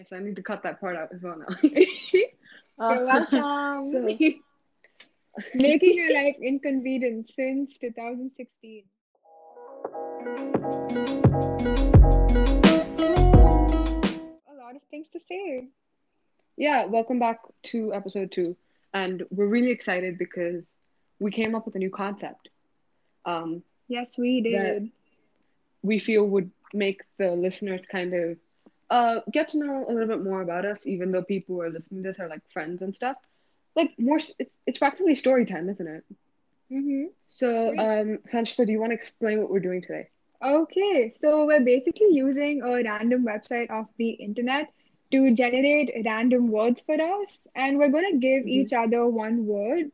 Yes, I need to cut that part out as well now. You're welcome. so- Making your life inconvenient since 2016. A lot of things to say. yeah, welcome back to episode two, and we're really excited because we came up with a new concept. Um, Yes, we That- we feel would make the listeners kind of uh get to know a little bit more about us, even though people who are listening to this are like friends and stuff. Like more, it's it's practically story time, isn't it? Mm-hmm. So, um, Sanchita, do you want to explain what we're doing today? Okay, so we're basically using a random website of the internet to generate random words for us, and we're going to give Mhm. each other one word,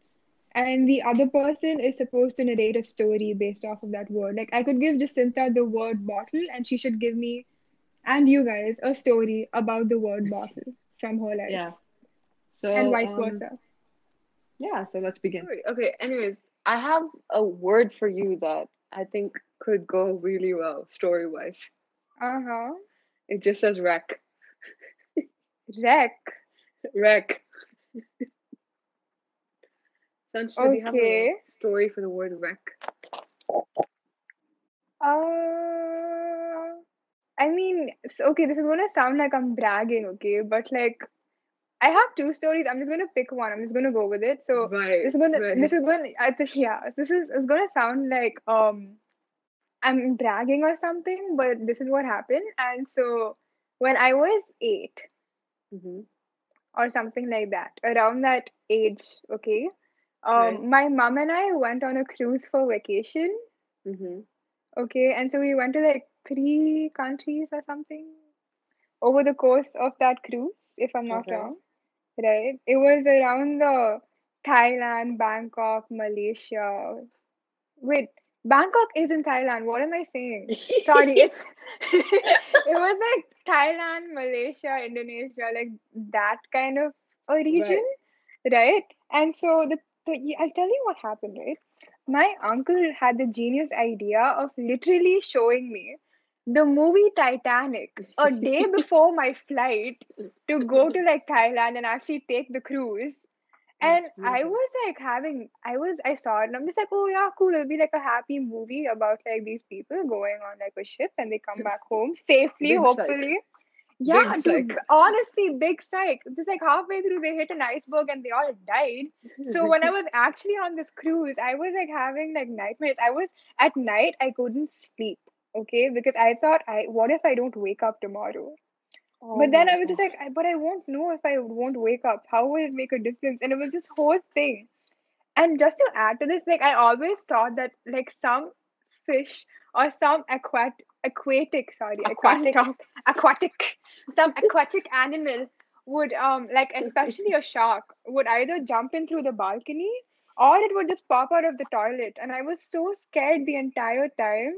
and the other person is supposed to narrate a story based off of that word. Like, I could give Jacinta the word bottle, and she should give me and you guys a story about the word bottle from her life, Yeah. So, and vice um, versa. Yeah, so let's begin. Okay, anyways, I have a word for you that I think could go really well story wise. Uh-huh. It just says wreck. Wreck. Wreck. Sanchita, do you have Okay. a story for the word wreck? Uh, I mean, okay, this is gonna sound like I'm bragging, okay, but like I have two stories. I'm just gonna pick one. I'm just gonna go with it. So right. this is gonna right. this is gonna I think yeah, this is it's gonna sound like um I'm bragging or something, but this is what happened. And so when I was eight Mhm. or something like that, around that age, okay, um, Right. my mom and I went on a cruise for vacation. Mhm. Okay, and so we went to like three countries or something over the course of that cruise, if I'm not Okay. wrong. Right? It was around the Thailand, Bangkok, Malaysia. Wait, Bangkok is in Thailand. What am I saying? Sorry, it's it was like Thailand, Malaysia, Indonesia, like that kind of a region, right? And so the, the I'll tell you what happened, right? My uncle had the genius idea of literally showing me the movie Titanic a day before my flight to go to like Thailand and actually take the cruise. And I was like having, I was, I saw it and I'm just like, oh yeah, cool. It'll be like a happy movie about like these people going on like a ship and they come back home safely, Big psych. hopefully. Yeah, Big dude, psych. honestly, big psych. Just like halfway through, they hit an iceberg and they all died. So when I was actually on this cruise, I was like having like nightmares. I was at night, I couldn't sleep. Okay, because I thought, I what if I don't wake up tomorrow? Oh But then I was just like, I, but I won't know if I won't wake up. How will it make a difference? And it was this whole thing. And just to add to this, like I always thought that like some fish or some aquat aquatic, sorry, Aquatic. aquatic, some aquatic animal would um like especially a shark would either jump in through the balcony or it would just pop out of the toilet. And I was so scared the entire time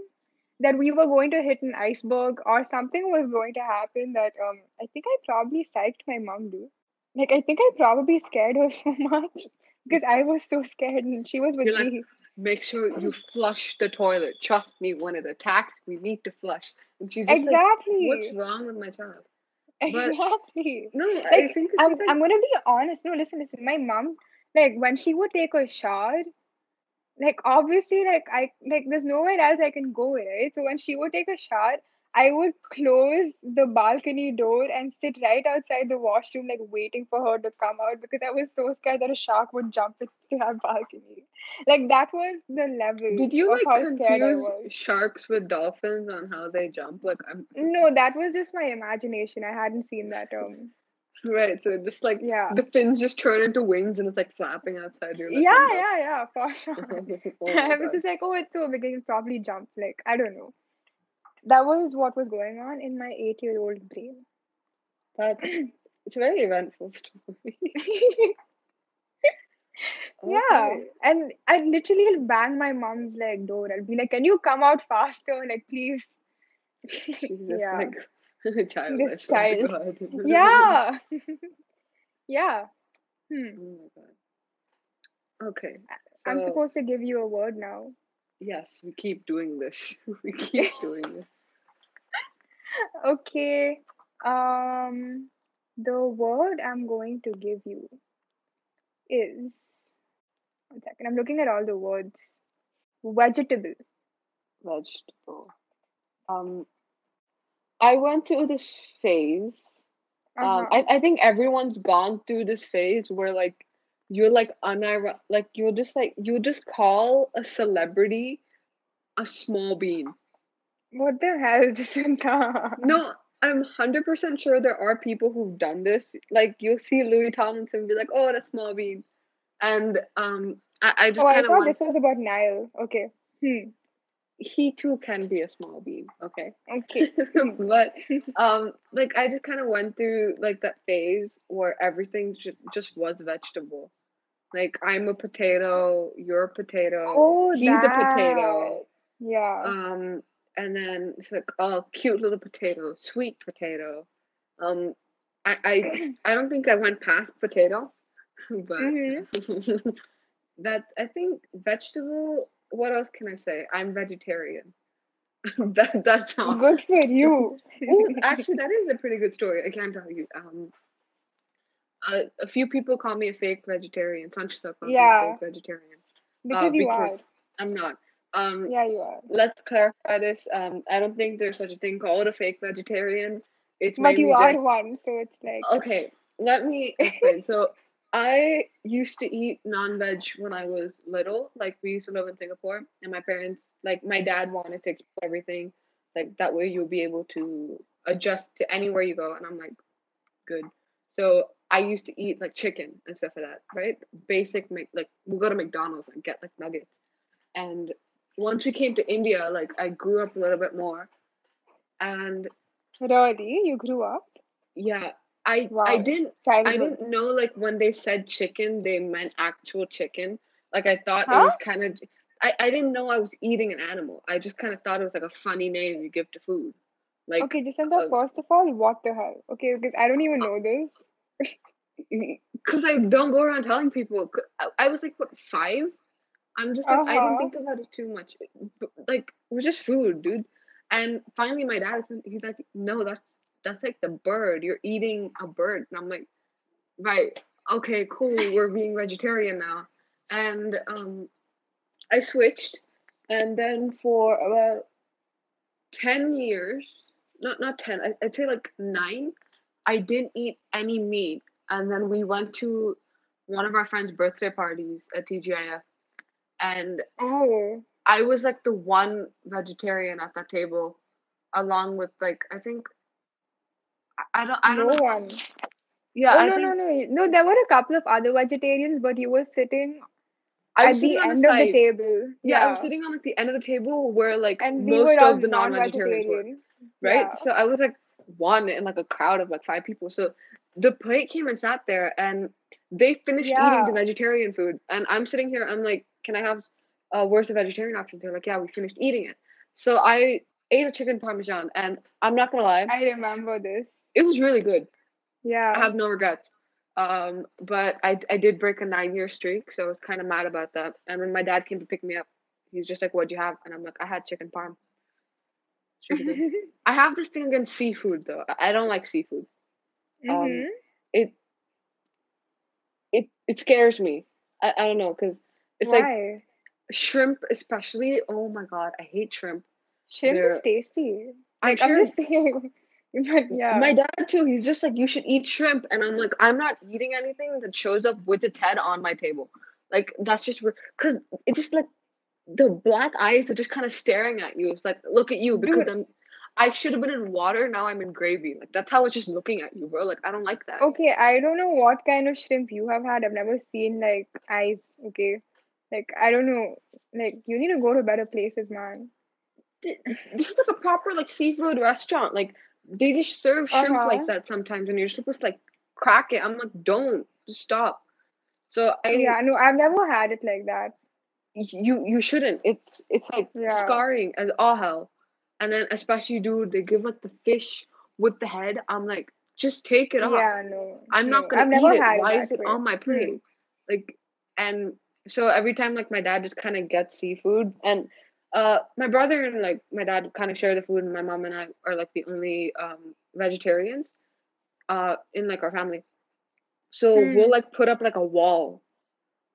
that we were going to hit an iceberg or something was going to happen that um I think I probably psyched my mom dude. Like I think I probably scared her so much because I was so scared and she was with You're like, me. Make sure you flush the toilet. Trust me, when it attacks, we need to flush. And she's just like, Exactly. what's wrong with my child? but- Exactly. No, I think I'm, like, I'm gonna be honest. No, listen, listen. My mom, like, when she would take a shower, like, obviously, like, I, like, there's nowhere else I can go, right? So when she would take a shower, I would close the balcony door and sit right outside the washroom, like, waiting for her to come out because I was so scared that a shark would jump into our balcony. Like, that was the level did you like how scared I confuse sharks with dolphins on how they jump? Like, I'm No, that was just my imagination. I hadn't seen that. Um, right. So just like yeah. the fins just turn into wings and it's like flapping outside your. Yeah, window. yeah, yeah, for sure. oh I was God. just like, oh, it's so big, it probably jump. Like, I don't know. That was what was going on in my eight year old brain. That's it's a very eventful story. Yeah. And I literally bang my mom's like door. I'll be like, can you come out faster? Like, please. She's just yeah. like childish. This oh child. God. Yeah. yeah. Hmm. Oh my god. Okay. I'm supposed to give you a word now. Yes, we keep doing this. we keep doing this. Okay. Um, The word I'm going to give you is one second. I'm looking at all the words. Vegetable. Vegetable. Um, I went through this phase. Um, Uh-huh. I, I think everyone's gone through this phase where like you're like unir like you'll just like you'll just call a celebrity a small bean. What the hell, Jacinta? No, I'm hundred percent sure there are people who've done this. Like you'll see Louis Tomlinson be like, "Oh, that's small bean," and um, I, I just Oh, I kind of thought want this was about Niall. Okay. Hmm. He too can be a small bean, okay? Okay. but um, like I just kind of went through like that phase where everything ju- just was vegetable. Like I'm a potato, you're a potato, Oh, he's a potato. Yeah. Um, and then it's like, oh, cute little potato, sweet potato. Um, I I, I don't think I went past potato, but Mhm. that I think vegetable. What else can I say? I'm vegetarian. that that's all. Good for you. Ooh, actually, that is a pretty good story. I can tell you. Um, a, a few people call me a fake vegetarian. Sanchita calls Yeah. me a fake vegetarian. Because Uh, you are. I'm not. Um, Yeah, you are. let's clarify this. Um, I don't think there's such a thing called a fake vegetarian. It's But you are just one, so it's like. okay. Let me explain. so I used to eat non-veg when I was little. Like we used to live in Singapore, and my parents, like my dad, wanted to explore everything. Like that way, you'll be able to adjust to anywhere you go. And I'm like, good. So I used to eat like chicken and stuff like that, right? Basic, like we'll go to McDonald's and get like nuggets. And once we came to India, like I grew up a little bit more, and Really? You grew up? yeah, I I didn't I didn't know like when they said chicken, they meant actual chicken. Like I thought it was kind of I, I didn't know I was eating an animal. I just kind of thought it was like a funny name you give to food. Like Okay, Jacinta, uh, first of all, what the hell? Okay, because I don't even know this. because I don't go around telling people. I, I was like what five? I'm just like I didn't Uh-huh. think about it too much. But, Like it was just food, dude. And finally, my dad he's like, no, that's that's like the bird. You're eating a bird, and I'm like, right, okay, cool. We're being vegetarian now, and um, I switched, and then for about ten years, not not ten, I, I'd say like nine, I didn't eat any meat, and then we went to one of our friends' birthday parties at TGIF, and Oh, I was like the one vegetarian at that table, along with like I think I I don't I no don't know. one. Yeah, Oh, I no, think no, no. No, there were a couple of other vegetarians, but you were sitting at the sitting end the of the table. Yeah, I was sitting on like the end of the table where like And most were all of the non-vegetarians were, non-vegetarian. right? Yeah. So I was like one in like a crowd of like five people. So the plate came and sat there, and they finished eating the vegetarian food, and I'm sitting here. I'm like, can I have? Uh, where's the vegetarian option? They're like, yeah, we finished eating it. So I ate a chicken parmesan, and I'm not gonna lie, I remember this. It was really good. Yeah. I have no regrets. Um, but I I did break a nine year streak, so I was kind of mad about that. And when my dad came to pick me up, he's just like, "What'd you have?" And I'm like, "I had chicken parm." It's really good. I have this thing against seafood though. I don't like seafood. Um, Mhm. it it it scares me. I, I don't know because it's like shrimp, especially. Oh my god, I hate shrimp. Shrimp is they're- tasty. I'm Like, sure I'm just saying. Yeah. My dad too. He's just like, you should eat shrimp, and I'm like, I'm not eating anything that shows up with its head on my table. Like that's just because it's just like the black eyes are just kind of staring at you. It's like, look at you because Dude. I'm. I should have been in water. Now I'm in gravy. Like that's how it's just looking at you, bro. Like I don't like that. Okay, I don't know what kind of shrimp you have had. I've never seen like eyes, okay? Like I don't know. Like you need to go to better places, man. This is like a proper like seafood restaurant. Like they just serve shrimp Uh-huh. like that sometimes, and you're supposed to like crack it. I'm like, don't just stop. So I Yeah, no, I've never had it like that. you you shouldn't. It's it's like Yeah. scarring as all hell. And then especially dude, they give like the fish with the head. I'm like, just take it off. Yeah, no. I'm no, not gonna I've never eat it. had Why is it way. on my plate? Like and so every time like my dad just kind of gets seafood and uh my brother and like my dad kind of share the food and my mom and I are like the only um vegetarians. uh in like our family. So Hmm. we'll like put up like a wall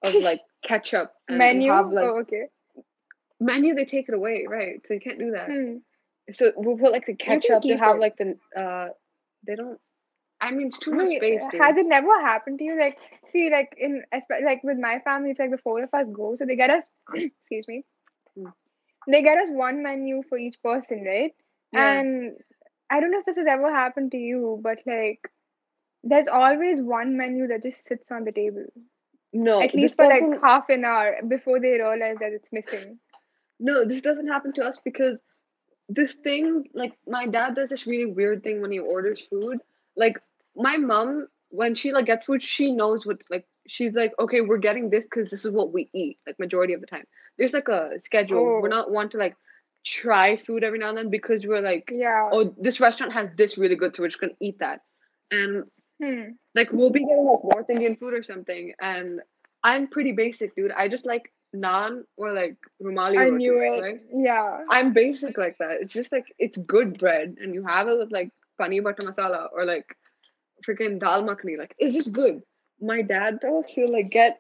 of like ketchup and Menu? have like oh, okay. menu they take it away, right? So you can't do that. Hmm. So we'll put like the ketchup. They have it. like the uh they don't I mean it's too much Wait, space, dude. has it never happened to you? Like, see, like in like with my family, it's like the four of us go, so they get us. excuse me. They get us one menu for each person, right? Yeah. And I don't know if this has ever happened to you, but like, there's always one menu that just sits on the table, no, at least for like half an hour before they realize that it's missing. No, this doesn't happen to us because this thing, like my dad does this really weird thing when he orders food. Like my mom, when she like gets food, she knows what like she's like, okay, we're getting this because this is what we eat. Like majority of the time, there's like a schedule. We're Oh. not one to like try food every now and then because we're like, Yeah. oh, this restaurant has this really good, so we're just gonna eat that. And Hmm. like we'll be getting like North Indian food or something, and I'm pretty basic, dude. I just like naan or like rumali I roti, knew it. right? Yeah. I'm basic like that. It's just like it's good bread, and you have it with like paneer butter masala or like freaking dal makhani. Like it's just good. My dad though, he'll like get,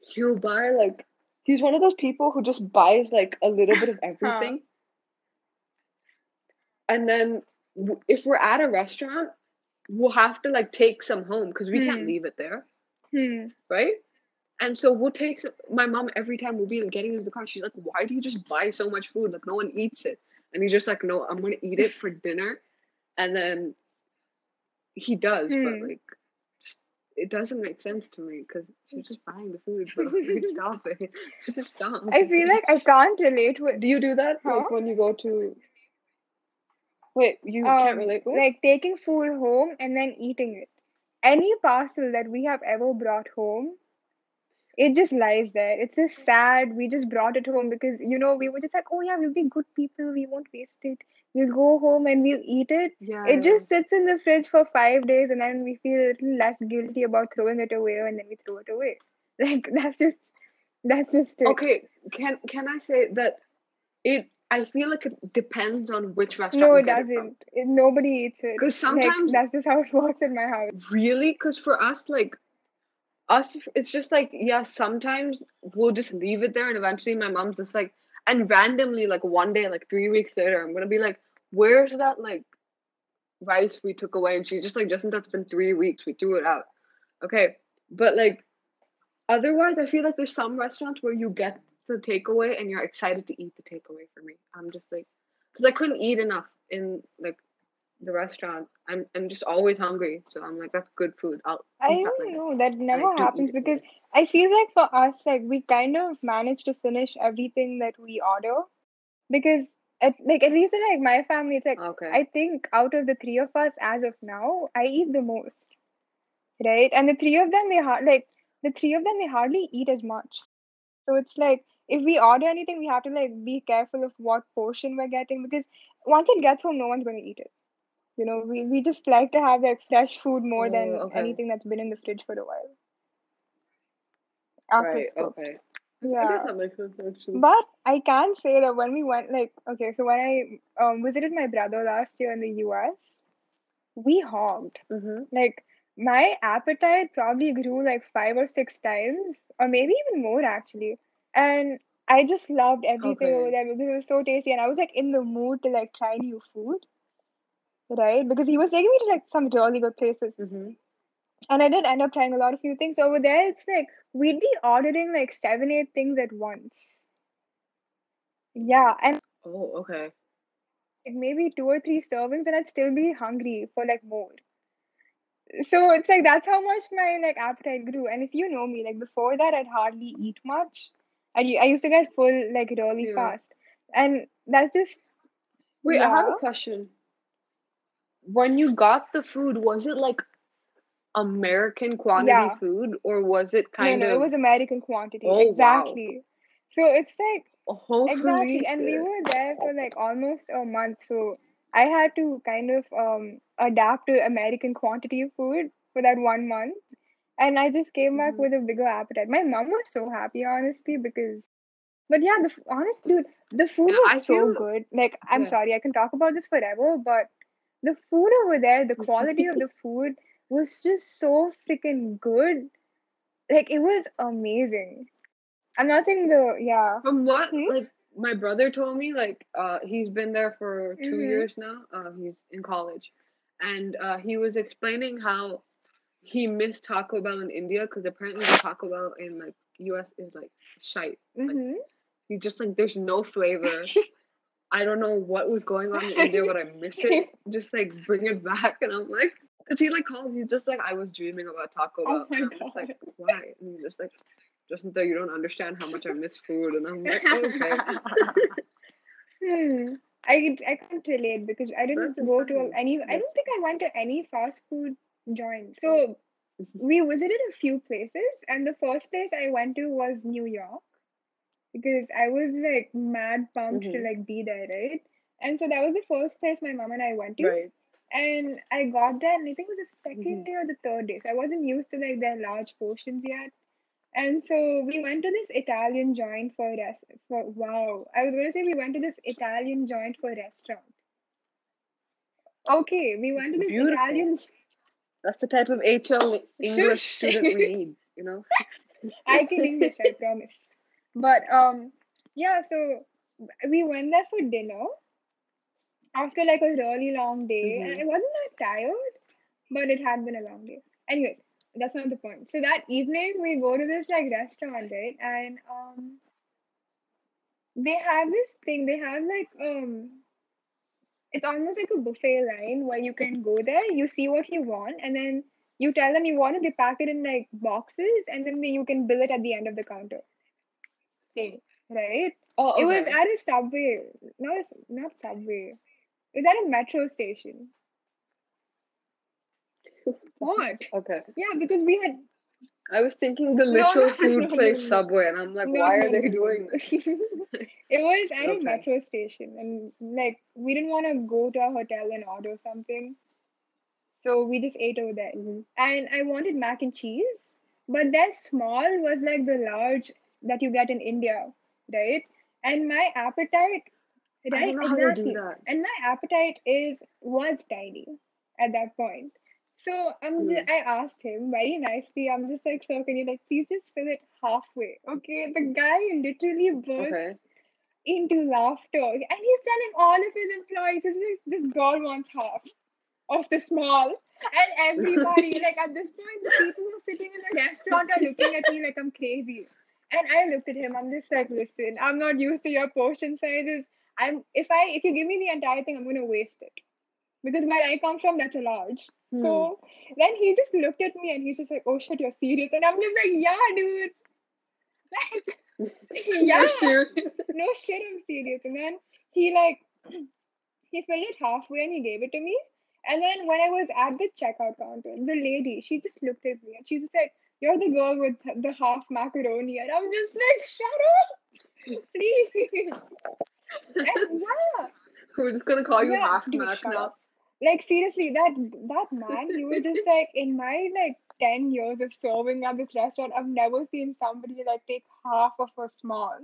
he'll buy like he's one of those people who just buys like a little bit of everything, and then if we're at a restaurant, we'll have to like take some home because we can't Hmm. leave it there, Hmm. right? And so we'll take some, my mom every time we'll be getting into the car. She's like, "Why do you just buy so much food? Like no one eats it." And he's just like, "No, I'm gonna eat it for dinner," and then he does, Hmm. but like it doesn't make sense to me because she's just buying the food. So like, stop it. Just stop. I feel like I can't relate with Do you do that Huh? like when you go to? Wait, you can't um, relate. What? like taking food home and then eating it. Any parcel that we have ever brought home, it just lies there. It's just sad. We just brought it home because you know we were just like, oh yeah, we'll be good people. We won't waste it. We'll go home and we'll eat it. yeah, It just sits in the fridge for five days, and then we feel a little less guilty about throwing it away, and then we throw it away. Like that's just that's just it. Okay, can can I say that it? I feel like it depends on which restaurant. No, it doesn't. It, nobody eats it. 'Cause Like, sometimes- that's just how it works in my house. Really? Because for us, like us, it's just like yeah. Sometimes we'll just leave it there, and eventually my mom's just like, and randomly, like one day, like three weeks later, I'm gonna be like, "Where's that like rice we took away?" And she's just like, "Justin, that's been three weeks. We threw it out." Okay, but like otherwise, I feel like there's some restaurants where you get the takeaway and you're excited to eat the takeaway. For me, I'm just like, because I couldn't eat enough in like the restaurant. I'm I'm just always hungry, so I'm like, that's good food. I'll I don't know. That never happens because I feel like for us, like we kind of manage to finish everything that we order because at like at least in like my family, it's like Okay. I think out of the three of us as of now, I eat the most, right? And the three of them, they har like the three of them, they hardly eat as much. So it's like if we order anything, we have to like be careful of what portion we're getting because once it gets home, no one's going to eat it. You know, we, we just like to have like fresh food more Oh, than okay. anything that's been in the fridge for a while. After right. Okay. I Yeah. that makes sense. But I can say that when we went, like, okay, so when I um, visited my brother last year in the US, we hogged. mm-hmm. Like, my appetite probably grew like five or six times, or maybe even more actually. And I just loved everything over there because it was so tasty. And I was like in the mood to like try new food, right? Because he was taking me to like some really good places. Mm-hmm. And I did end up trying a lot of few things over there. It's like we'd be ordering like seven, eight things at once. Yeah, and Oh, okay. like maybe two or three servings, and I'd still be hungry for like more. So it's like that's how much my like appetite grew. And if you know me, like before that, I'd hardly eat much. i used to get full like really Yeah. fast, and that's just Wait, I have a question. When you got the food, was it like American quantity Yeah. food, or was it no, kind no, of it was American quantity. Oh, wow. Exactly. So it's like holy Exactly, and we were there for like almost a month, so I had to kind of um adapt to American quantity of food for that one month, and I just came back Mhm. with a bigger appetite. My mom was so happy, honestly, because, but yeah, the honest dude, the food Yeah, was I so feel- good. Like, I'm Yeah. sorry, I can talk about this forever, but the food over there, the quality of the food was just so freaking good. Like it was amazing. I'm not saying the yeah. From what Hmm? like my brother told me, like uh he's been there for 2 Mhm. years now. Uh he's in college, and uh he was explaining how he missed Taco Bell in India because apparently the Taco Bell in like U.S. is like shite. hmm He's just like there's no flavor. I don't know what was going on in India, but I miss it. Just like bring it back, and I'm like, because he like calls, he's just like, I was dreaming about Taco Bell. Oh my and I'm just like, why? And he's just like, just though you don't understand how much I miss food, and I'm like, okay. Hmm. I I can't relate because I didn't That's go to any. I don't think I went to any fast food joints. So we visited a few places, and the first place I went to was New York because I was like mad pumped to Mhm. like be there, right? And so that was the first place my mom and I went to. Right. And I got there, and I think it was the 2nd Mhm. day or the third day. So I wasn't used to like their large portions yet. And so we went to this Italian joint for rest for wow. I was gonna say we went to this Italian joint for restaurant. Okay, we went to this Beautiful. Italian. That's the type of HL English student we need, you know? I can English, I promise. But um, yeah. So we went there for dinner after like a really long day, and Mhm. I wasn't that tired, but it had been a long day. Anyways, that's not the point. So that evening we go to this like restaurant, right? And um, they have this thing. They have like um, it's almost like a buffet line where you can go there, you see what you want, and then you tell them you want it. They pack it in like boxes, and then you can bill it at the end of the counter. Okay. Right? Oh, It was at a subway, not a, not subway. It was at a metro station. What? Okay. Yeah, because we had I was thinking the literal no, food no, no, place. Subway, and I'm like, why are they doing this? it was at a metro station, and like we didn't want to go to a hotel and order something, so we just ate over there. Mhm. And I wanted mac and cheese, but their small was like the large that you get in India, right? And my appetite, right? don't know how they do Exactly. And my appetite is was tiny at that point. So I'm just, hmm. I asked him very nicely. I'm just like, so can you like please just fill it halfway? Okay. The guy literally burst Okay. into laughter. And he's telling all of his employees, this, is, this girl wants half of the small. And everybody, like at this point, the people who are sitting in the restaurant are looking at me like I'm crazy. And I looked at him, I'm just like, listen, I'm not used to your portion sizes. I'm if I if you give me the entire thing, I'm gonna waste it. Because where I come from, that's a large. Hmm. So then he just looked at me and he's just like, oh shit, you're serious. And I'm just like, yeah, dude. Like, yeah. No shit, I'm serious. And then he like he filled it halfway and he gave it to me. And then when I was at the checkout counter, the lady, she just looked at me and she just said, You're the girl with the half macaroni. And I'm just like, Shut up, please. and yeah, We're just gonna call you yeah, half dude, Mac now. Like seriously, that that man, he was just like in my like ten years of serving at this restaurant, I've never seen somebody like take half of a small.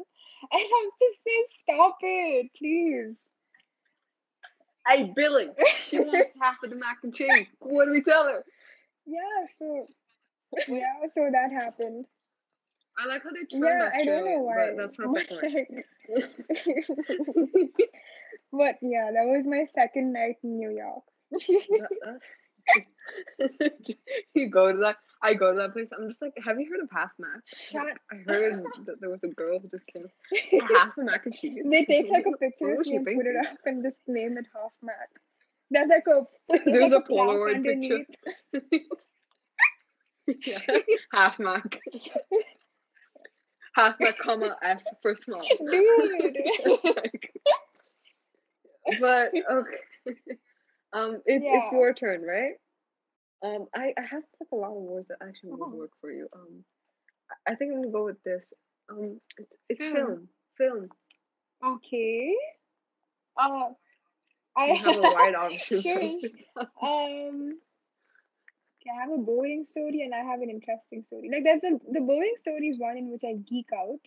And I'm just like, stop it, please. Hey, Billy, she wants half of the mac and cheese. What do we tell her? Yeah, so yeah, so that happened. I like how they turn Yeah, I don't know why. but that's not the But, point. like, but yeah, that was my second night in New York. you go to that. I go to that place. I'm just like, have you heard of half mac? Shut I heard that there was a girl who just came half a mac and cheese. They take like a picture of she and put it up and just name it half Mac. There's like a there's There's like a Polaroid picture. Yeah, half mac. half mac, comma S for small. Dude. but okay. Um, it's Yeah. it's your turn, right? Um, I I have like a lot of words that actually would Oh. work for you. Um, I think I'm gonna go with this. Um, it's it's Hmm. film. Film. Okay. Uh, I You have a wide option. Shush. um. I have a boring story and I have an interesting story. Like there's a the boring story is one in which I geek out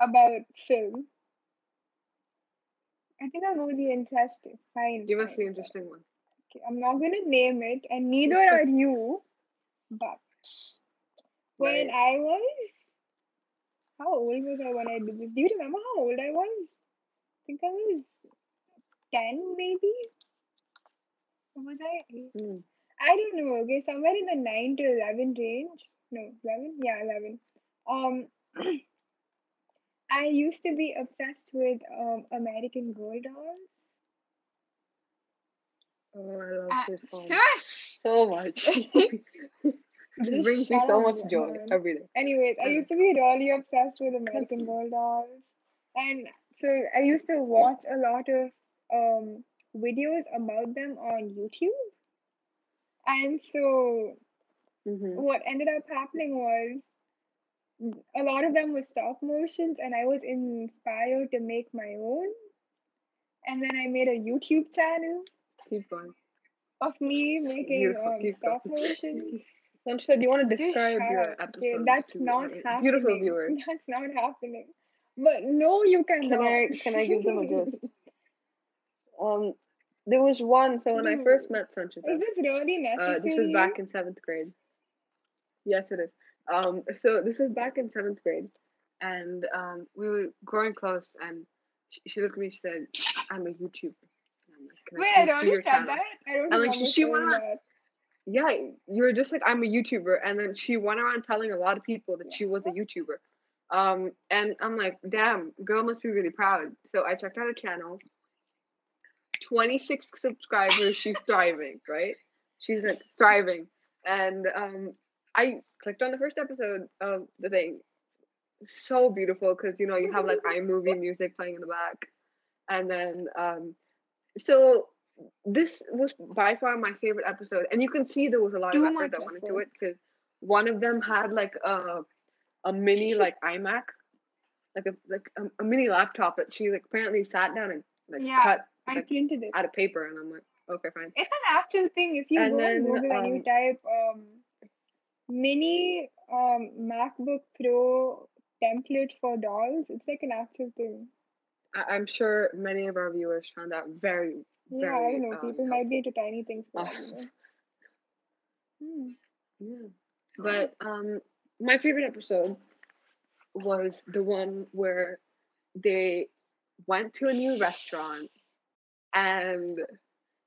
about film. I think I'll go the interesting. Fine. Give us fine, the interesting one. Okay, I'm not gonna name it, and neither are you. But when Right. I was, how old was I when I did this? Do you remember how old I was? I think I was ten, maybe. Or was I? Mm. I don't know. Okay, somewhere in the nine to eleven range. No, eleven. Yeah, eleven. Um, I used to be obsessed with um American Girl dolls. Oh, I love Uh, this song shush! so much. It Just brings me so much joy every day. Anyways, I used to be really obsessed with American Girl dolls, and so I used to watch a lot of um videos about them on YouTube. And so hmm what ended up happening was a lot of them were stop motions, and I was inspired to make my own. And then I made a YouTube channel Keep going. of me making um stop going. motions. Sanchita, do you want to describe your up. Okay, episode? that's not happening. Beautiful viewers. That's not happening. But no, you Can cannot. I can I give them a gist? Um, there was one. So when I first met Sanchita, Is this really necessary? Uh, this was back in seventh grade. Yes, it is. Um, so this was back in seventh grade, and um, we were growing close. And she, she looked at me. She said, "I'm a YouTuber." Like, Wait, I I please see already your said channel?" that. I don't And, like, she- she went on- that. Yeah, you were just like, "I'm a YouTuber," and then she went around telling a lot of people that she was a YouTuber. Um, and I'm like, "Damn, girl must be really proud." So I checked out her channel. 26 subscribers. She's thriving, right? She's like thriving. And um, I clicked on the first episode of the thing. So beautiful because you know you have like iMovie music playing in the back, and then um, so this was by far my favorite episode, and you can see there was a lot of effort that went into it because one of them had like a a mini like iMac, like a like a, a mini laptop that she like apparently sat down and like Yeah, cut I like, printed it. out of paper, and I'm like, okay, fine. It's an actual thing. If you And go then, Google and you um, type um, mini um, MacBook Pro template for dolls, it's like an actual thing. I- I'm sure many of our viewers found that very, very Yeah, I don't know. um, People might be into tiny things for all. Hmm. Yeah. But um, my favorite episode was the one where they went to a new restaurant, and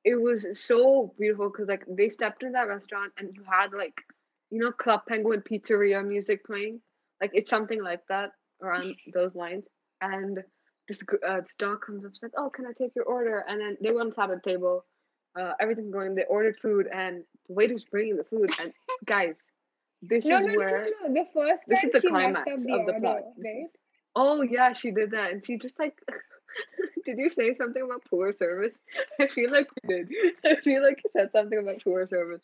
it was so beautiful because like they stepped into that restaurant and you had like, you know, Club Penguin Pizzeria music playing, like it's something like that around those lines, and this uh, this dog comes up, she's like, "Oh, can I take your order?" And then they went inside the table, uh, everything going. They ordered food, and the waiter's bringing the food. And guys, this No, is no, no, where. no, no. The first this time is the climax the of the order, plot. Is- right? Oh yeah, she did that, and she just like. did you say something about poor service? I feel like you did. I feel like you said something about poor service.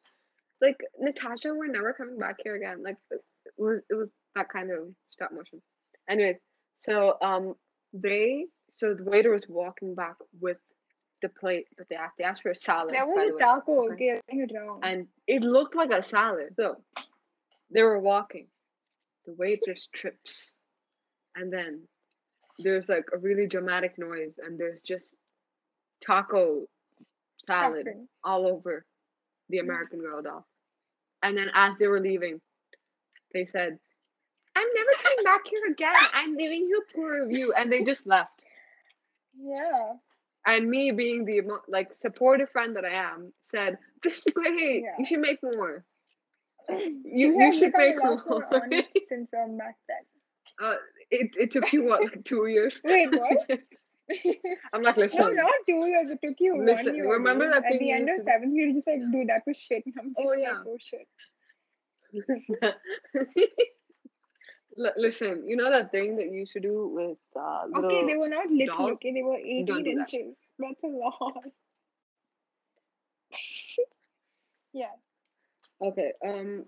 Like Natasha, we're never coming back here again. Like it was, it was that kind of stop motion. Anyways, so um, they so the waiter was walking back with the plate that they asked. They asked for a salad. That was a taco. Okay. Okay, I'm getting it wrong. and it looked like a salad. So they were walking. The waitress trips, and then there's like a really dramatic noise, and there's just taco salad all over the American Girl doll. And then as they were leaving, they said, "I'm never coming back here again. I'm leaving you a poor review," and they just left. Yeah. And me being the like supportive friend that I am, said, "This is great. Yeah. You should make more." You, You, you should make more more. since um, back then. Uh, it it took you what like two years? Wait, what? I'm like, listen. no, not two years. It took you Listen, one year. remember that At the you end of seventh, you're just like, dude, that was shit. And I'm just Oh, like, yeah. oh shit. L- listen, you know that thing that you used to do with uh, little. Okay, they were not little. dolls? Okay, they were 18 Don't that. inches. That's a lot. yeah. Okay, um,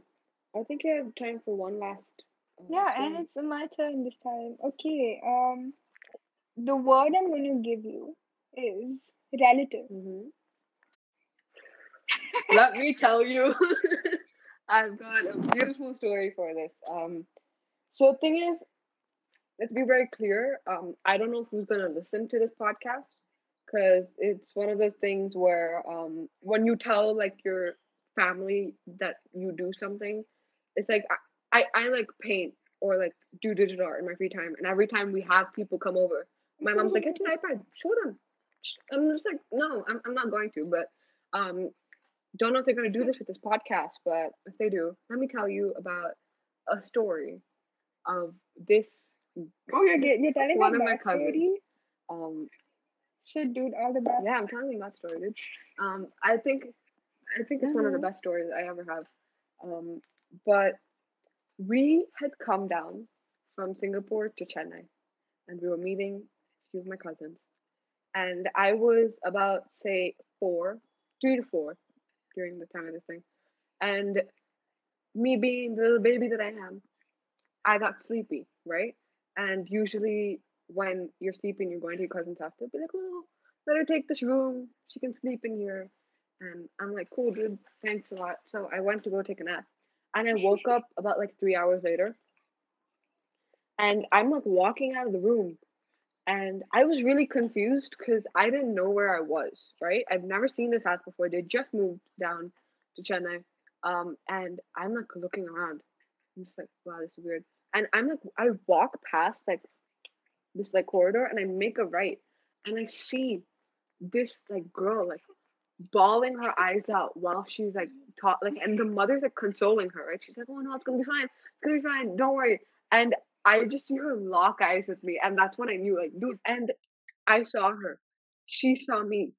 I think you have time for one last. Yeah, and it's my turn this time. Okay, um, the word I'm going to give you is relative. Mhm. Let me tell you, I've got a beautiful story for this. Um, so the thing is, let's be very clear. Um, I don't know who's gonna listen to this podcast because it's one of those things where um when you tell like your family that you do something, it's like I, I, like paint or like do digital art in my free time, and every time we have people come over, my mom's like, "Get your iPad, show them." I'm just like, no, I'm, I'm not going to, but um, don't know if they're going to do this with this podcast, but if they do, let me tell you about a story of this. Oh, you're get, you're telling One of my backstory? Um, Shit, dude, all the best. yeah, I'm telling you that story, dude. Um, I think, I think it's one of the Mhm. best stories I ever have. Um, but we had come down from Singapore to Chennai, and we were meeting a few of my cousins, and I was about say four, three to four, during the time of this thing, and me being the little baby that I am, I got sleepy, right? And usually when you're sleeping, you're going to your cousin's house, they'll be like, oh, let her take this room. She can sleep in here. And I'm like, cool, dude. Thanks a lot. So I went to go take a nap. And I woke up about like three hours later. And I'm like walking out of the room. And I was really confused because I didn't know where I was, right? I've never seen this house before. They just moved down to Chennai. Um, and I'm like looking around. I'm just like, wow, this is weird. And I'm like, I walk past like this like corridor and I make a right. And I see this like girl like bawling her eyes out while she's like taught like and the mother's like consoling her, right? She's like, Oh no, it's gonna be fine. It's gonna be fine, don't worry. And I just see her lock eyes with me, and that's when I knew, like, dude, and I saw her. She saw me.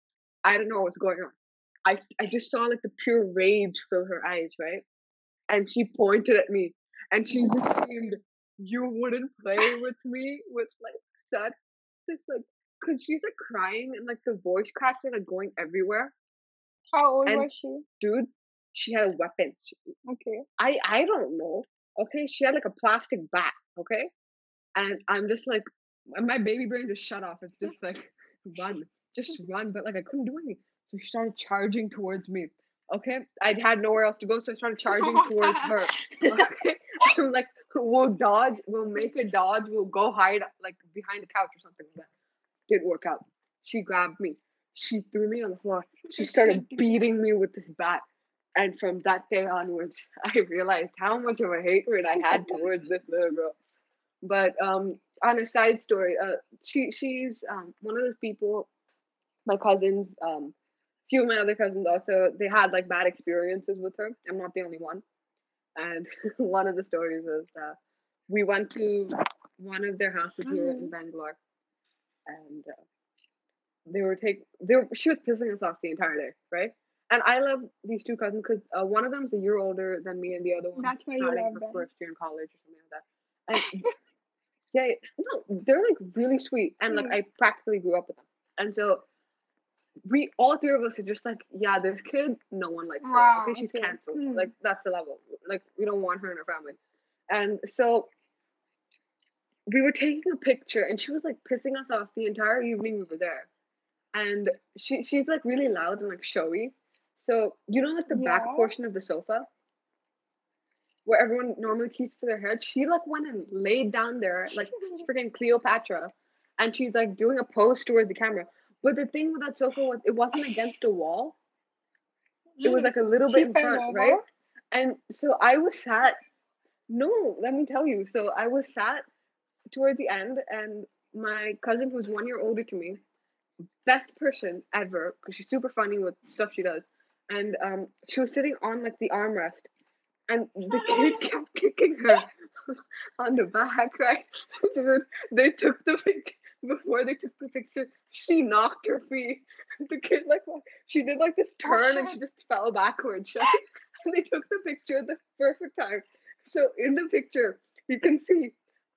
I don't know what's going on. I, I just saw like the pure rage fill her eyes, right? And she pointed at me and she just screamed, You wouldn't play with me with like such this like because she's like crying and like the voice cracks are like going everywhere. How old And- was she? Dude, she had a weapon. She- Okay. I I don't know. Okay, she had like a plastic bat. Okay, and I'm just like, my baby brain just shut off. It's just like run, just run. But like I couldn't do anything, so she started charging towards me. Okay, I had nowhere else to go, so I started charging towards her. Okay, I'm like, we'll dodge, we'll make a dodge, we'll go hide like behind the couch or something like that. Didn't work out. She grabbed me. She threw me on the floor. She started beating me with this bat. And from that day onwards, I realized how much of a hatred I had towards this little girl. But um, on a side story, uh, she she's um, one of those people. My cousins, um, few of my other cousins also, they had like bad experiences with her. I'm not the only one. And one of the stories is uh, we went to one of their houses here in Bangalore, and uh, they were take they were, she was pissing us off the entire day, right? And I love these two cousins because uh, one of them's a year older than me, and the other one That's why you love her them. first year in college or something like that. And yeah, no, they're like really sweet, and like Mm. I practically grew up with them, and so we all three of us are just like, yeah, this kid, no one likes Wow, her. Okay, she's okay. canceled. Hmm. Like that's the level. Like we don't want her in our family, and so we were taking a picture, and she was like pissing us off the entire evening we were there, and she she's like really loud and like showy. So you know like the back portion of the sofa where everyone normally keeps to their head. She like went and laid down there like freaking Cleopatra, and she's like doing a pose towards the camera. But the thing with that sofa was it wasn't against a wall. It was like a little She bit in front, over? right? And so I was sat. No, let me tell you. So I was sat toward the end, and my cousin, who's one year older to me, best person ever because she's super funny with stuff she does, and um, she was sitting on like the armrest, and the kid kept kicking her on the back, right? Dude, they took the pic before they took the picture. She knocked her feet. The kid like she did like this turn and she just fell backwards. right? And they took the picture at the perfect time. So in the picture, you can see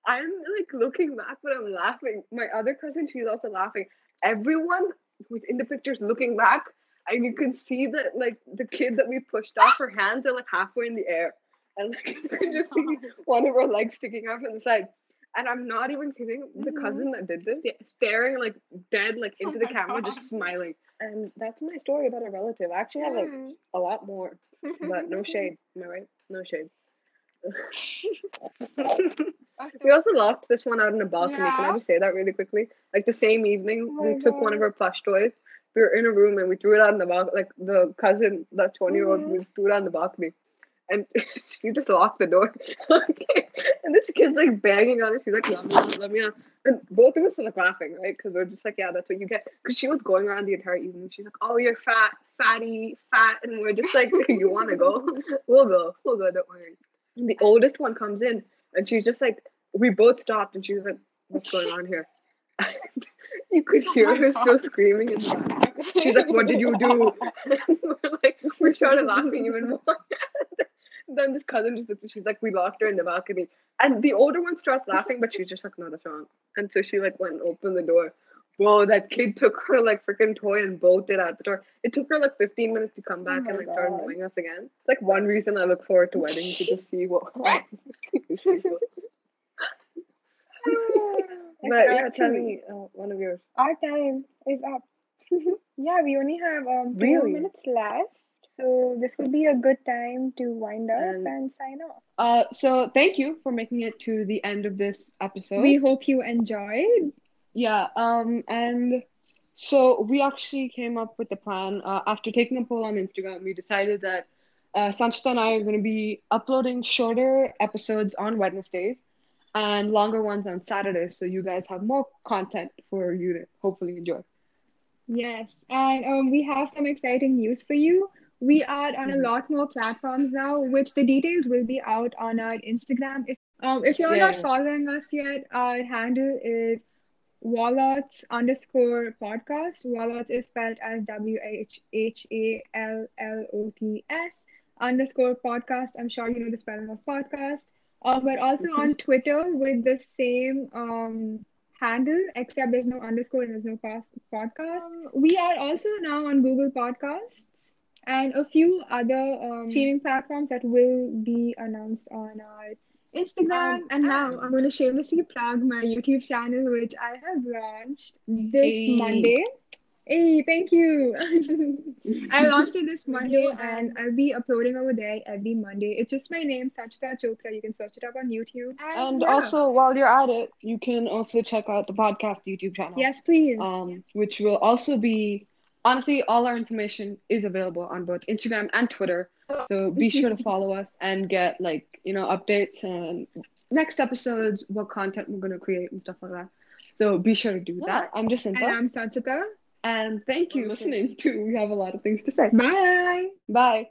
I'm like looking back, but I'm laughing. My other cousin, she's also laughing. Everyone who's in the pictures looking back, and you can see that like the kid that we pushed off, her hands are like halfway in the air, and like you can just see one of her legs sticking out from the side. And I'm not even kidding. The Mhm. cousin that did this, staring like dead, like into Oh the camera, God. just smiling. And that's my story about a relative. I actually have like Mm. a lot more, but no shade. Am I right? No shade. We also locked this one out in a balcony. Can I just say that really quickly? Like the same evening, Oh we took one of God. her plush toys. We were in a room and we threw it out in the balcony. Like the cousin, that 20 year old, Mhm. we threw it out in the balcony. And she just locked the door. okay. And this kid's like banging on it. She's like, let me out, let me out. And both of us are like laughing, right? Because we're just like, yeah, that's what you get. Because she was going around the entire evening. She's like, oh, you're fat, fatty, fat. And we're just like, you want to go? We'll go. We'll go. Don't worry. And the oldest one comes in and she's just like, we both stopped and she was like, what's going on here? you could hear her still screaming in the background. She's like, what did you do? And we're like, we started laughing even more. then this cousin just sits, she's like, we locked her in the balcony. And the older one starts laughing, but she's just like, no, that's wrong. And so she like went and opened the door. Whoa, that kid took her like freaking toy and bolted out the door. It took her like 15 minutes to come back my and like start God. annoying us again. It's like one reason I look forward to weddings to just see what. but yeah, tell me uh, one of yours. Our time is up. yeah, we only have um two Really? minutes left. So this would be a good time to wind up And- and sign off. Uh, so thank you for making it to the end of this episode. We hope you enjoyed. Yeah, um, and so we actually came up with the plan. Uh, after taking a poll on Instagram, we decided that uh, Sanchita and I are going to be uploading shorter episodes on Wednesdays and longer ones on Saturdays, so you guys have more content for you to hopefully enjoy. Yes, and um, we have some exciting news for you. We are on a Mhm. lot more platforms now, which the details will be out on our Instagram. If um, if you're Yeah, not following us yet, our handle is Whallots underscore podcast. Whallots is spelled as W H H A L L O T S underscore podcast. I'm sure you know the spelling of podcast. Um, but also on Twitter with the same um handle, except there's no underscore and there's no past podcast. we are also now on Google Podcasts and a few other um, streaming platforms that will be announced on our Instagram. Um, and now I'm going to shamelessly plug my YouTube channel, which I have launched this Hey. Monday. Hey, thank you. I launched it this Monday and I'll be uploading over there every Monday. It's just my name, Sanchita Chopra. You can search it up on YouTube. And yeah. also, while you're at it, you can also check out the podcast YouTube channel. yes, please. um, which will also be honestly all our information is available on both Instagram and Twitter. So be sure to follow us and get like you know updates and next episodes, what content we're gonna create and stuff like that. So be sure to do that. I'm just and Jacinta, I'm Sanchita. and thank you for listening to. We have a lot of things to say. Bye. Bye.